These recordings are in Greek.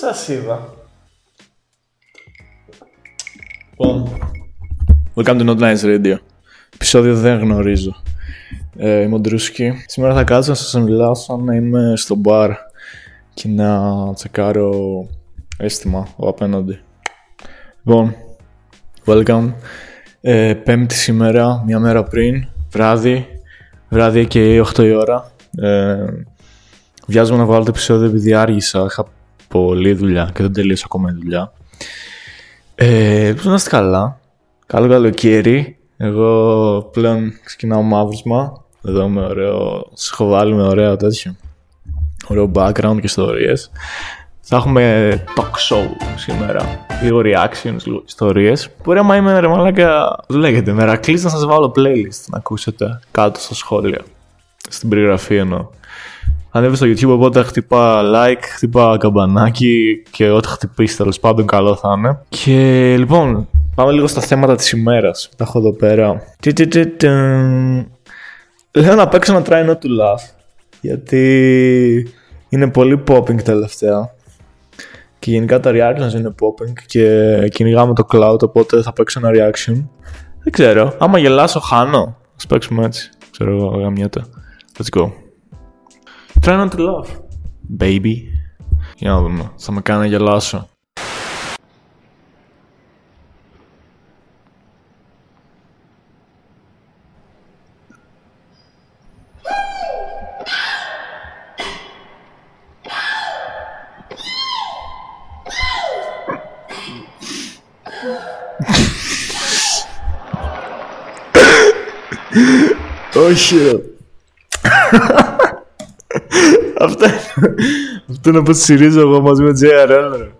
σας είδα. Λοιπόν, welcome to Not Nice Radio. Επισόδιο δεν γνωρίζω. Ε, είμαι ο Ντρούσκι. Σήμερα θα κάτσω να σας μιλάω σαν να είμαι στο μπαρ και να τσεκάρω αίσθημα ο απέναντι. Λοιπόν, welcome. Ε, πέμπτη σήμερα, μια μέρα πριν, βράδυ, βράδυ και 8 η ώρα. Ε, βιάζομαι να βάλω το επεισόδιο επειδή άργησα, είχα πολλή δουλειά και δεν τελείωσα ακόμα η δουλειά. Ε, ελπίζω να είστε καλά; Καλό καλοκαίρι. Εγώ πλέον ξεκινάω μαύρουσμα. Εδώ με ωραίο. Σας έχω βάλει με ωραίο τέτοιο. Ωραίο background και ιστορίες. Θα έχουμε talk show σήμερα. Λίγο reactions, λίγο ιστορίες. Μπορεί άμα είμαι ρε μαλάκα. Λέγεται μερακλή να σας βάλω playlist να ακούσετε κάτω στα σχόλια. Στην περιγραφή εννοώ. Ανέβει στο YouTube, οπότε χτυπά like, χτυπά καμπανάκι και ό,τι χτυπήσεις τέλος πάντων καλό θα είναι. Και λοιπόν, πάμε λίγο στα θέματα της ημέρας. Τα έχω εδώ πέρα. Λέω να παίξω ένα try not to laugh. Γιατί είναι πολύ popping τελευταία. Και γενικά τα reactions είναι popping και κυνηγάμε το cloud, οπότε θα παίξω ένα reaction. Δεν ξέρω. Άμα γελάσω, χάνω. Α παίξουμε έτσι. Ξέρω εγώ, γαμιέται. Let's go. Try not to laugh. Baby. Για να δούμε. Θα με κάνει να γελάσω. Όχι ρε. Αυτό Αυτό είναι πως συρίζω εγώ μαζί με JRL ρε.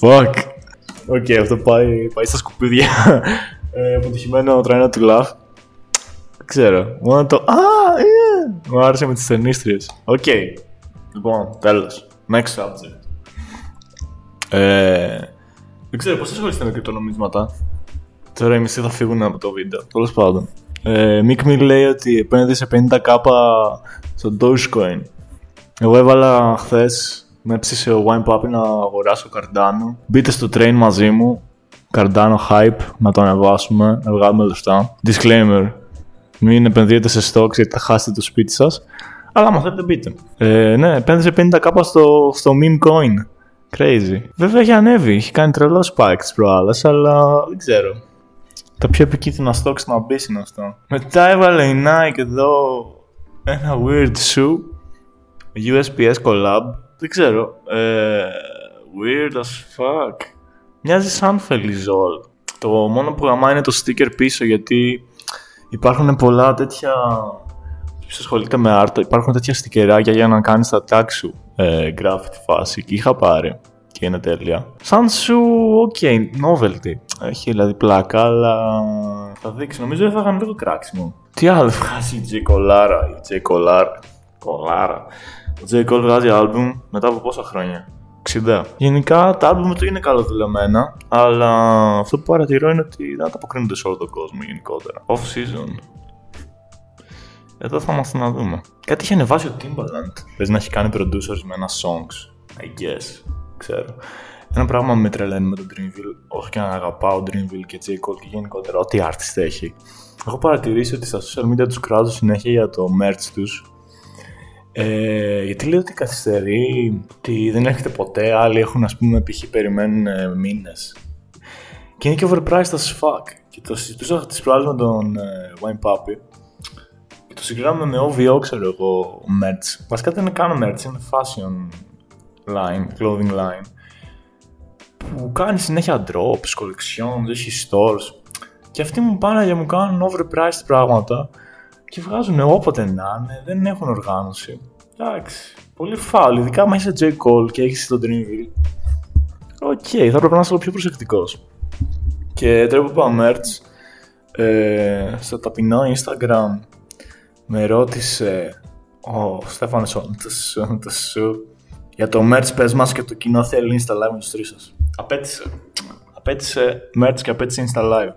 Fuck. Οκ, αυτό πάει, πάει στα σκουπίδια. ε, αποτυχημένο τρένα του Love. Δεν ξέρω. Μόνο το... Α, yeah. Μου άρεσε με τις ταινίστριες. Οκ. Λοιπόν, τέλος. Next subject. Ε, δεν ξέρω πώς ασχολείστε με κρυπτονομίσματα; Τώρα οι μισοί θα φύγουν από το βίντεο. Τέλος πάντων. Ε, Mick Mill λέει ότι επένδυσε 50k στο Dogecoin. Εγώ έβαλα χθες, με έψησε ο Wine Puppy να αγοράσω Cardano. Μπείτε στο train μαζί μου. Cardano hype, να το ανεβάσουμε, να βγάλουμε λεφτά. Disclaimer. Μην επενδύετε σε stocks γιατί θα χάσετε το σπίτι σας. Αλλά άμα θέλετε μπείτε. Ε, ναι, επένδυσε 50k στο, στο meme coin. Crazy. Βέβαια έχει ανέβει, έχει κάνει τρελό spike τις προάλλες, αλλά δεν ξέρω. Τα πιο επικίνδυνα stocks να μπει είναι αυτό. Μετά έβαλε η Nike εδώ ένα weird shoe. USPS collab. Δεν ξέρω. Ε, weird as fuck. Μοιάζει σαν φελιζόλ. Το μόνο που γαμά είναι το sticker πίσω γιατί υπάρχουν πολλά τέτοια... Ποιος ασχολείται με art, υπάρχουν τέτοια στικεράκια για να κάνεις τα tag σου ε, graffiti φάση και είχα πάρει και είναι τέλεια. Σαν σου, οκ, okay, novelty. Έχει δηλαδή πλάκα, αλλά θα δείξει. Νομίζω δεν θα είχαν λίγο κράξιμο. Τι άλλο βγάζει η J. Κολάρα, η J. Κολάρα. Κολάρα. Ο J. Cole βγάζει άλμπουμ μετά από πόσα χρόνια; 60. Γενικά τα άλμπουμ του είναι καλοδουλεμένα, αλλά αυτό που παρατηρώ είναι ότι δεν ανταποκρίνονται σε όλο τον κόσμο γενικότερα. Off season. Εδώ θα είμαστε να δούμε. Κάτι είχε ανεβάσει ο Timbaland. Πες να έχει κάνει producers με ένα songs. I guess ξέρω. Ένα πράγμα με τρελαίνει με τον Dreamville, όχι και να αγαπάω Dreamville και J. Cole και γενικότερα ό,τι artist έχει. Έχω παρατηρήσει ότι στα social media τους κράζω συνέχεια για το merch τους. Ε, γιατί λέω ότι καθυστερεί, ότι δεν έρχεται ποτέ, άλλοι έχουν ας πούμε π.χ. περιμένουν ε, μήνες. Και είναι και overpriced as fuck. Και το συζητούσα τις προάλλες με τον ε, Wine Puppy. Και το συγκρίναμε με OVO, ξέρω εγώ, merch. Βασικά δεν είναι καν merch, είναι fashion line, clothing line που κάνει συνέχεια drops, collections, έχει stores και αυτοί μου πάνε και μου κάνουν overpriced πράγματα και βγάζουν όποτε να είναι, δεν έχουν οργάνωση. Εντάξει, πολύ φάουλ, ειδικά άμα είσαι J. Cole και έχεις τον Dreamville. OK, okay, θα πρέπει να είσαι πιο προσεκτικός. Και τώρα που πάω merch, ε, στο ταπεινό Instagram με ρώτησε ο Στέφανος σου για το merch πες μας και το κοινό θέλει Insta Live με τους τρεις σας. Απέτησε. Απέτησε merch και απέτησε Insta Live.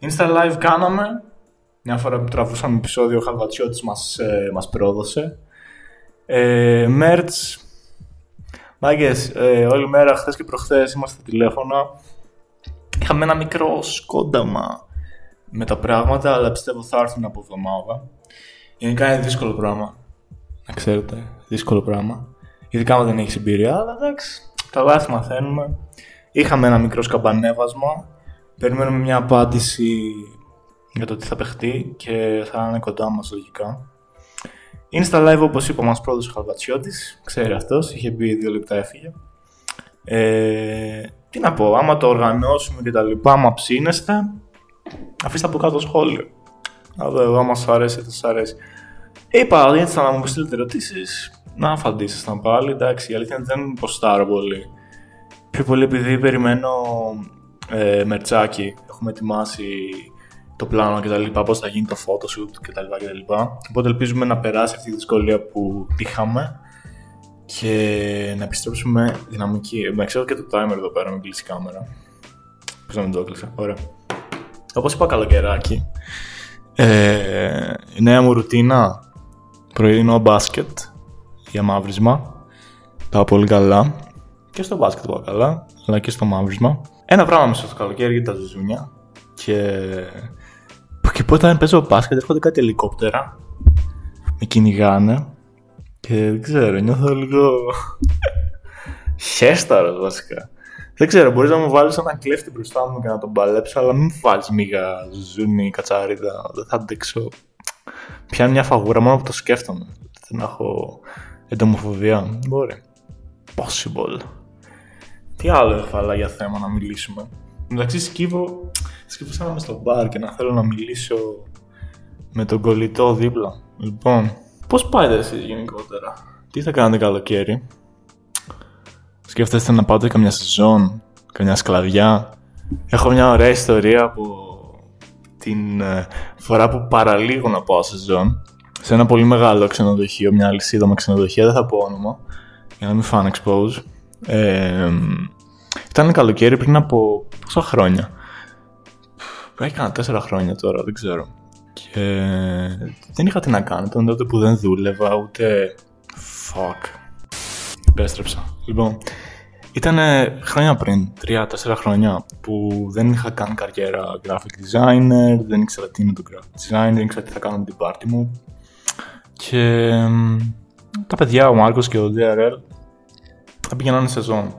Insta Live κάναμε. Μια φορά που τραβούσαμε επεισόδιο ο Χαλβατσιώτης μας, ε, μας πρόδωσε. Ε, merch. Μάγκες, ε, όλη μέρα χθες και προχθές είμαστε στα τηλέφωνα. Είχαμε ένα μικρό σκόνταμα με τα πράγματα, αλλά πιστεύω θα έρθουν από εβδομάδα. Γενικά είναι δύσκολο πράγμα. Να ξέρετε, δύσκολο πράγμα. Ειδικά αν δεν έχεις εμπειρία, αλλά εντάξει, τα λάθη μαθαίνουμε. Είχαμε ένα μικρό σκαμπανέβασμα. Περιμένουμε μια απάντηση για το τι θα παιχτεί και θα είναι κοντά μας λογικά. Είναι στα live όπως είπα μας πρόδωσε ο Χαλβατσιώτης, ξέρει αυτός, είχε μπει δύο λεπτά έφυγε. Ε, τι να πω, άμα το οργανώσουμε και τα λοιπά, άμα ψήνεστε, αφήστε από κάτω σχόλιο. Να δω εγώ, άμα σου αρέσει, θα σα αρέσει. Είπα, γιατί θα να μου στείλετε ερωτήσεις, να απαντήσετε πάλι. Εντάξει, η αλήθεια είναι δεν ποστάρω πολύ. Πιο πολύ επειδή περιμένω ε, μερτσάκι. Έχουμε ετοιμάσει το πλάνο και τα λοιπά, πώς θα γίνει το photoshoot και τα λοιπά και τα λοιπά. Οπότε ελπίζουμε να περάσει αυτή η δυσκολία που είχαμε και να επιστρέψουμε δυναμική. Με ξέρω και το timer εδώ πέρα, με κλείσει η κάμερα. Πώς να μην το έκλεισα, ωραία. Όπως είπα καλοκαιράκι, ε, η νέα μου ρουτίνα, πρωινό μπάσκετ για μαύρισμα. Πάω πολύ καλά. Και στο μπάσκετ πάω καλά, αλλά και στο μαύρισμα. Ένα πράγμα μέσα στο καλοκαίρι για τα ζουζούνια. Και και όταν παίζω μπάσκετ έρχονται κάτι ελικόπτερα. Με κυνηγάνε. Και δεν ξέρω, νιώθω λίγο. Χέσταρος βασικά. Δεν ξέρω, μπορείς να μου βάλεις έναν κλέφτη μπροστά μου και να τον παλέψω, αλλά μην μου βάλεις μίγα ζούνι, κατσαρίδα. Δεν θα αντέξω. Πιάνει μια φαγούρα μόνο που το σκέφτομαι. Δεν έχω εντομοφοβία. Μπορεί. Possible. Τι άλλο έχω για θέμα να μιλήσουμε. Εντάξει, σκύβω σκέφτησα να είμαι στο μπαρ και να θέλω να μιλήσω με τον κολλητό δίπλα. Λοιπόν, πώς πάτε εσείς γενικότερα, τι θα κάνετε καλοκαίρι, σκέφτεστε να πάτε καμιά σεζόν, καμιά σκλαβιά. Έχω μια ωραία ιστορία από την ε, φορά που παραλίγο να πάω σεζόν σε ένα πολύ μεγάλο ξενοδοχείο, μια αλυσίδα με ξενοδοχεία, δεν θα πω όνομα, για να μην φάνε expose. Ε, ήταν καλοκαίρι πριν από πόσα χρόνια; Πρέπει κανένα τέσσερα χρόνια τώρα, δεν ξέρω. Και δεν είχα τι να κάνω. Τον τότε που δεν δούλευα, ούτε. Fuck. Επέστρεψα. Λοιπόν, ήταν χρόνια πριν, τρία-τέσσερα χρόνια, που δεν είχα κάνει καριέρα graphic designer, δεν ήξερα τι είναι το graphic design, δεν ήξερα τι θα κάνω με την πάρτι μου. Και τα παιδιά, ο Μάρκος και ο DRL, θα πήγαιναν σεζόν.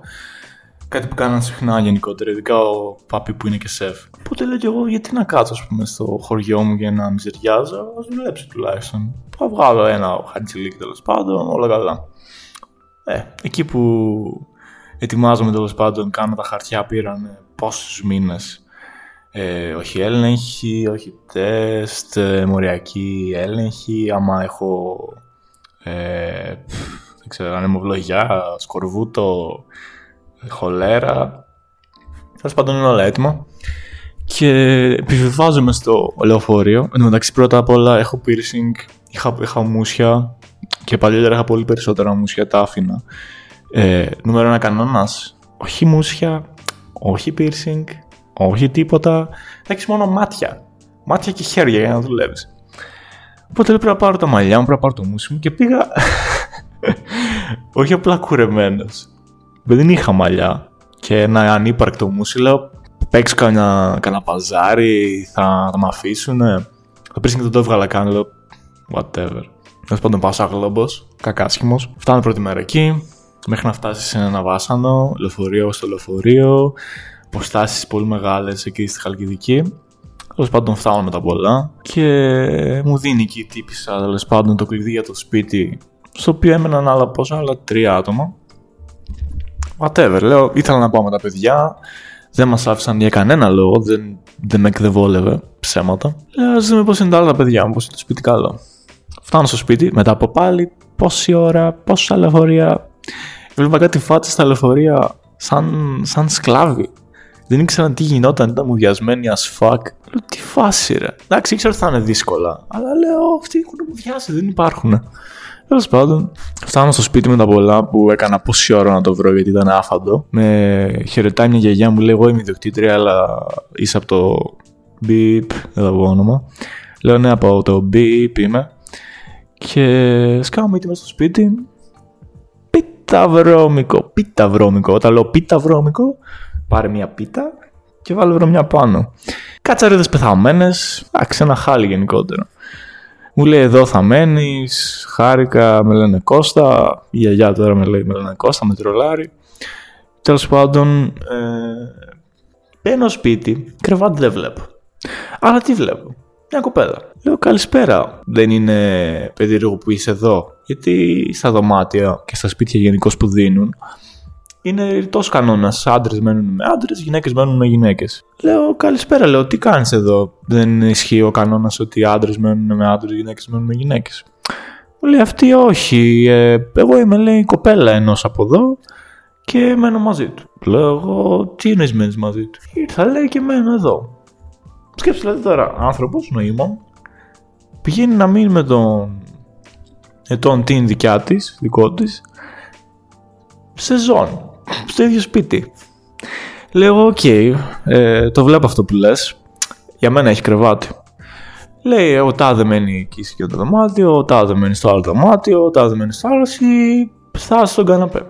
Κάτι που κάναν συχνά γενικότερα, ειδικά ο πάπη που είναι και σεφ. Οπότε λέω και εγώ, γιατί να κάτσω ας πούμε, στο χωριό μου για να μιζεριάζω, ας δουλέψω τουλάχιστον. Θα βγάλω ένα χαρτζιλίκ τέλος πάντων, όλα καλά. Ε, εκεί που ετοιμάζομαι τέλος πάντων, κάνω τα χαρτιά πήραν πόσους μήνες. Ε, όχι έλεγχη, όχι τεστ, ε, μοριακή έλεγχη, άμα έχω ε, δεν ξέρω, ανεμοβλογιά, σκορβούτο, χολέρα. Τέλος πάντων είναι όλα έτοιμα. Και επιβιβάζομαι στο λεωφορείο. Εν τω μεταξύ, πρώτα απ' όλα έχω piercing, είχα, είχα μουσια και παλιότερα είχα πολύ περισσότερα μουσια, τα άφηνα. Ε, νούμερο ένα κανόνας. Όχι μουσια, όχι piercing, όχι τίποτα. Θα έχεις μόνο μάτια. Μάτια και χέρια για να δουλεύεις. Οπότε πρέπει να πάρω τα μαλλιά μου, πρέπει να πάρω το μουσι μου και πήγα. όχι απλά κουρεμένος δεν είχα μαλλιά και ένα ανύπαρκτο μουσι, λέω παίξω κανένα, κανένα παζάρι, θα, θα με αφήσουν. Θα πει και δεν το έβγαλα καν, λέω whatever. Τέλος πάντων πάω σαν γλόμπος, κακάσχημος. Φτάνω πρώτη μέρα εκεί, μέχρι να φτάσεις σε ένα βάσανο, λεωφορείο στο λεωφορείο, αποστάσεις πολύ μεγάλες εκεί στη Χαλκιδική. Τέλος πάντων φτάνω με τα πολλά και μου δίνει εκεί η τύπησα τέλος πάντων το κλειδί για το σπίτι, στο οποίο έμεναν άλλα πόσα, άλλα τρία άτομα whatever. Λέω, ήθελα να πάω με τα παιδιά. Δεν μας άφησαν για κανένα λόγο. Δεν, δεν με εκδεβόλευε ψέματα. Λέω, ας δούμε πώς είναι τα άλλα παιδιά μου, πώς είναι το σπίτι καλό. Φτάνω στο σπίτι, μετά από πάλι πόση ώρα, πόσα λεωφορεία. Βλέπα κάτι φάτσα στα λεωφορεία σαν, σαν σκλάβοι. Δεν ήξερα τι γινόταν, ήταν μουδιασμένοι as fuck. Λέω, τι φάση ρε. Εντάξει, ήξερα ότι θα είναι δύσκολα. Αλλά λέω, αυτοί έχουν μουδιάσει, δεν υπάρχουν. Τέλος πάντων, φτάνω στο σπίτι με τα πολλά που έκανα πόση ώρα να το βρω γιατί ήταν άφαντο. Με χαιρετάει μια γιαγιά μου, λέει: Εγώ είμαι ιδιοκτήτρια, αλλά είσαι από το beep, δεν θα πω όνομα. Λέω: Ναι, από το beep είμαι. Και σκάω μύτη μέσα στο σπίτι. Πίτα βρώμικο. Πίτα βρώμικο. Όταν λέω πίτα βρώμικο, πάρε μια πίτα και βάλε βρωμιά πάνω. Κατσαρίδες πεθαμένες. Εντάξει, ένα χάλι γενικότερα. Μου λέει εδώ θα μένεις, χάρηκα, με λένε Κώστα. Η γιαγιά τώρα με λέει με λένε Κώστα, με τρολάρι. Τέλος πάντων, ε, μπαίνω σπίτι, κρεβάτι δεν βλέπω. Αλλά τι βλέπω, μια κοπέλα. Λέω καλησπέρα. Δεν είναι περίεργο που είσαι εδώ. Γιατί στα δωμάτια και στα σπίτια γενικώ που δίνουν είναι ρητός κανόνας. Άντρες μένουν με άντρες, γυναίκες μένουν με γυναίκες. Λέω καλησπέρα, λέω τι κάνεις εδώ; Δεν ισχύει ο κανόνας ότι άντρες μένουν με άντρες, γυναίκες μένουν με γυναίκες. Μου λέει αυτή όχι. Ε, εγώ είμαι λέει κοπέλα ενός από εδώ και μένω μαζί του. Λέω εγώ τι είναι μένεις μαζί του; Ήρθα λέει και μένω εδώ. Σκέψτε δηλαδή τώρα, άνθρωπος, νοήμων, πηγαίνει να μείνει με τον. Ε, τον την δικιά της, δικό της, σεζόν στο ίδιο σπίτι. Λέω, οκ, ε, το βλέπω αυτό που λες. Για μένα έχει κρεβάτι. Λέει, ο τάδε μένει εκεί στο το δωμάτιο, ο τάδε μένει στο άλλο δωμάτιο, ο τάδε μένει στο άλλο, εσύ θα στον καναπέ.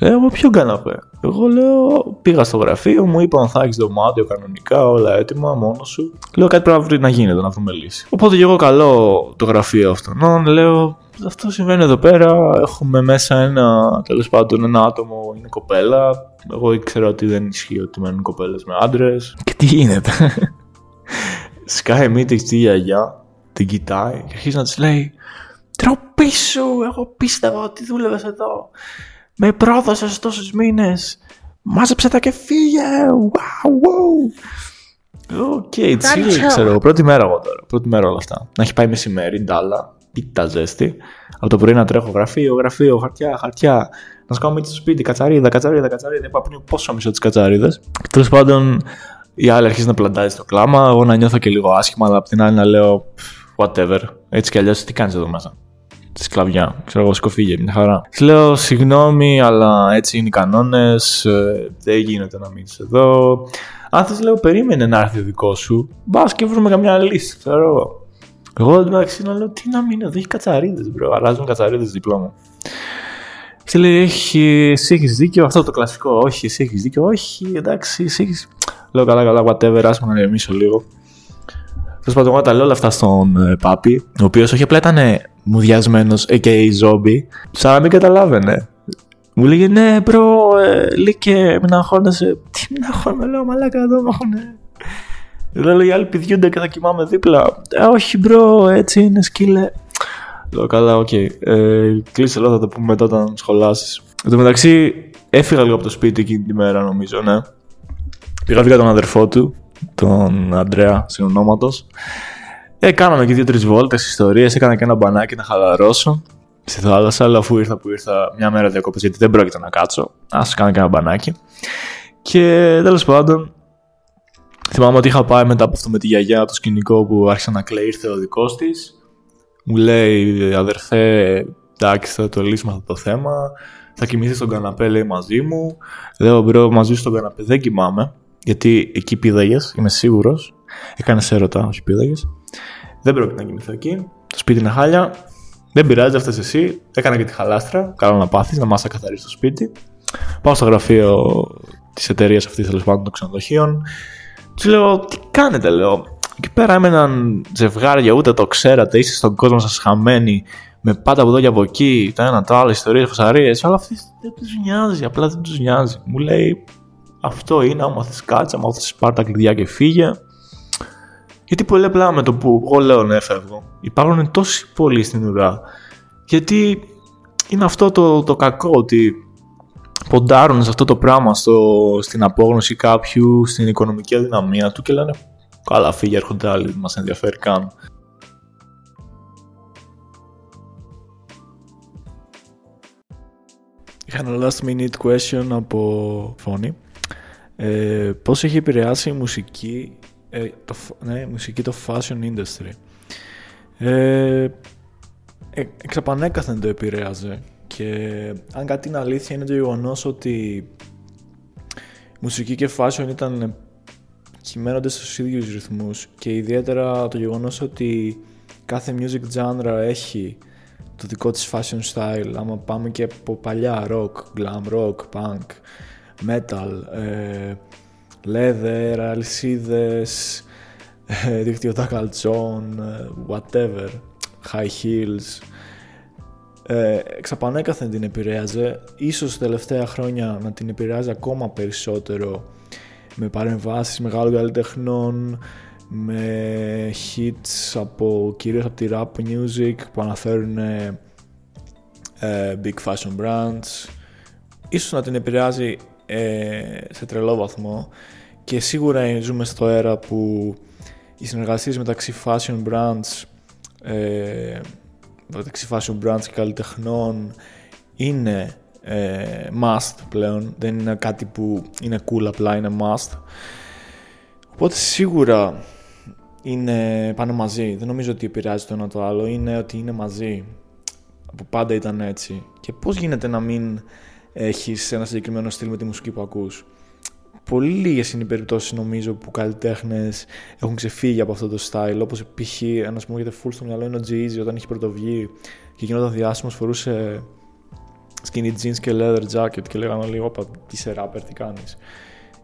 Λέω, ποιο καναπέ; Εγώ λέω, πήγα στο γραφείο, μου είπαν θα έχεις δωμάτιο κανονικά, όλα έτοιμα, μόνος σου. Λέω, κάτι πρέπει να γίνεται, να βρούμε λύση. Οπότε και εγώ καλό το γραφείο αυτόν. Λέω, αυτό συμβαίνει εδώ πέρα. Έχουμε μέσα ένα, τέλος πάντων, ένα άτομο, είναι κοπέλα. Εγώ ήξερα ότι δεν ισχύει ότι μένουν κοπέλες με άντρες. Και τι γίνεται; Σκάει μύτη στη γιαγιά, την κοιτάει και αρχίζει να της λέει Ντροπή σου, εγώ πίστευα ότι δούλευες εδώ. Με πρόδωσες τόσους μήνες. Μάζεψε τα και φύγε. Wow, wow. Οκ, okay, ξέρω. Πρώτη μέρα εγώ τώρα. Πρώτη μέρα όλα αυτά. Να έχει πάει μεσημέρι, ντάλα πίτα ζέστη. Από το πρωί να τρέχω γραφείο, γραφείο, χαρτιά, χαρτιά. Να σκάω μύτη στο σπίτι, κατσαρίδα, κατσαρίδα, κατσαρίδα. Είπα πριν πόσο μισό τις κατσαρίδες. Τέλος πάντων, η άλλη αρχίζει να πλαντάζει το κλάμα. Εγώ να νιώθω και λίγο άσχημα, αλλά απ' την άλλη να λέω whatever. Έτσι κι αλλιώς τι κάνεις εδώ μέσα; Τη σκλαβιά. Ξέρω εγώ, σκοφίγε, μια χαρά. Της λέω συγγνώμη, αλλά έτσι είναι οι κανόνες. Ε, δεν γίνεται να μείνεις εδώ. Αν θες, λέω, περίμενε να έρθει ο δικός σου. Μπας και βρούμε καμιά λύση, ξέρω εγώ. Εγώ εντάξει να λέω τι να μείνω εδώ, έχει κατσαρίδες, bro. Αράζουν κατσαρίδες δίπλα μου. Και λέει, έχει, εσύ έχεις δίκιο, αυτό το κλασικό. Όχι, εσύ έχεις δίκιο, όχι, εντάξει, εσύ έχεις. Λέω καλά, καλά, whatever, άσε να ηρεμήσω λίγο. Τέλος πάντων, εγώ τα λέω όλα αυτά στον ε, Πάπη, ο οποίος όχι απλά ήταν μουδιασμένος, a.k.a. zombie, σαν να μην καταλάβαινε. Μου λέγε, ναι, bro, ε, λέει και μην αγχώνεσαι. Τι μην αγχώνεσαι, λέω, μαλάκα εδώ με έχουν δεν λέει οι άλλοι πηδιούνται και θα κοιμάμαι δίπλα. Ε, όχι, bro, έτσι είναι, σκύλε. Λέω καλά, οκ. Okay. Ε, κλείσε εδώ, θα το πούμε μετά όταν σχολάσεις. Εν τω μεταξύ, έφυγα λίγο από το σπίτι εκείνη τη μέρα, νομίζω, ναι. Πήγα βρήκα τον αδερφό του, τον Αντρέα, συνονόματο. Ε, κάναμε και δύο-τρεις βόλτες, ιστορίες. Έκανα και ένα μπανάκι να χαλαρώσω στη θάλασσα. Αλλά αφού ήρθα που ήρθα μια μέρα διακοπές, γιατί δεν πρόκειται να κάτσω. Ας κάνω και ένα μπανάκι. Και τέλος πάντων, Θυμάμαι ότι είχα πάει μετά από αυτό με τη γιαγιά το σκηνικό που άρχισε να κλαίει, ήρθε ο δικός της. Μου λέει αδερφέ, εντάξει, θα το λύσουμε αυτό το θέμα. Θα κοιμηθεί στον καναπέ, λέει μαζί μου. Λέω bro, μαζί στον καναπέ δεν κοιμάμαι. Γιατί εκεί πήδαγε, είμαι σίγουρος. Έκανες έρωτα, όχι πήδαγε. Δεν πρόκειται να κοιμηθώ εκεί. Το σπίτι είναι χάλια. Δεν πειράζει, αυτές εσύ. Έκανα και τη χαλάστρα. Καλό να πάθει, να μάθει καθαρίσει το σπίτι. Πάω στο γραφείο της εταιρείας αυτής, τέλος πάντων των ξενοδοχείων. Του λέω, τι κάνετε, λέω. Εκεί πέρα είμαι έναν ζευγάρι, ούτε το ξέρατε, είστε στον κόσμο σας χαμένοι, με πάτα από εδώ και από εκεί, το ένα το άλλο, ιστορίες, φασαρίες. Αλλά αυτή δεν τους νοιάζει, απλά δεν τους νοιάζει. Μου λέει, αυτό είναι, άμα θες κάτσε, άμα θες πάρει τα κλειδιά και φύγε. Γιατί πολύ απλά με το που εγώ λέω να έφευγω, υπάρχουν τόσοι πολλοί στην ουρά. Γιατί είναι αυτό το, το κακό ότι ποντάρουν σε αυτό το πράγμα στο, στην απόγνωση κάποιου, στην οικονομική αδυναμία του και λένε καλά φύγει έρχονται άλλοι, μας ενδιαφέρει καν. Είχα ένα last minute question από φωνή. Ε, πώς έχει επηρεάσει η μουσική, ε, το, ναι, μουσική το fashion industry; Ε, ε, εξαπανέκαθεν το επηρέαζε και αν κάτι είναι αλήθεια είναι το γεγονός ότι η μουσική και fashion ήταν κυμαίνονται στους ίδιους ρυθμούς και ιδιαίτερα το γεγονός ότι κάθε music genre έχει το δικό της fashion style άμα πάμε και από παλιά rock, glam rock, punk, metal, ε, leather, αλυσίδες, ε, δικτυωτά καλτσών, ε, whatever, high heels. Ε, εξαπανέκαθεν την επηρέαζε, ίσως τελευταία χρόνια να την επηρεάζει ακόμα περισσότερο με παρεμβάσεις μεγάλων καλλιτεχνών, με hits από, κυρίως από τη rap music που αναφέρουν ε, big fashion brands. Ίσως να την επηρεάζει ε, σε τρελό βαθμό. Και σίγουρα ζούμε στο αέρα που οι συνεργασίες μεταξύ fashion brands ε, μεταξύ fashion brands και καλλιτεχνών είναι ε, must πλέον δεν είναι κάτι που είναι cool απλά είναι must οπότε σίγουρα είναι πάνω μαζί. Δεν νομίζω ότι επηρεάζει το ένα το άλλο. Είναι ότι είναι μαζί. Από πάντα ήταν έτσι. Και πώς γίνεται να μην έχεις ένα συγκεκριμένο στυλ με τη μουσική που ακούς; Πολύ λίγες είναι οι περιπτώσεις νομίζω που καλλιτέχνες έχουν ξεφύγει από αυτό το style. Όπως π.χ. ένας μου έρχεται full στο μυαλό είναι ο G-Eazy όταν είχε πρωτοβγεί και γινόταν διάσημος, φορούσε skinny jeans και leather jacket και λέγανε όλοι: Όπα, τι σε rapper, τι κάνεις.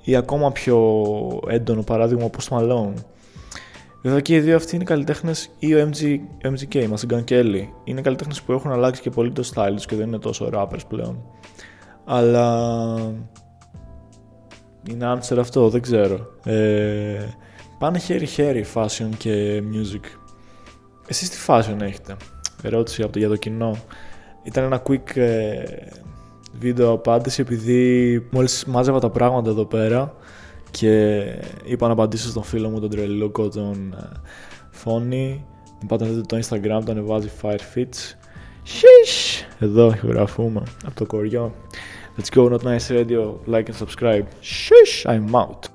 Ή ακόμα πιο έντονο παράδειγμα όπω το Malone Βέβαια και οι δύο αυτοί είναι καλλιτέχνες ή ο MG, MGK, η Masigan Kelly. Είναι καλλιτέχνες που έχουν αλλάξει και πολύ το style τους και δεν είναι τόσο rappers πλέον. Αλλά. Είναι answer αυτό, δεν ξέρω. Ε, πάνε χέρι-χέρι fashion και music. Εσείς τι fashion έχετε; Ερώτηση από το, για το κοινό. Ήταν ένα quick ε, βίντεο απάντηση επειδή μόλις μάζευα τα πράγματα εδώ πέρα και είπα να απαντήσω στον φίλο μου τον τρελούκο τον ε, Φόνη πάτε να δείτε το Instagram το ανεβάζει Firefits Shish! Εδώ ηχογραφούμε από το κοριό Let's go, not nice radio, like and subscribe. Shush, I'm out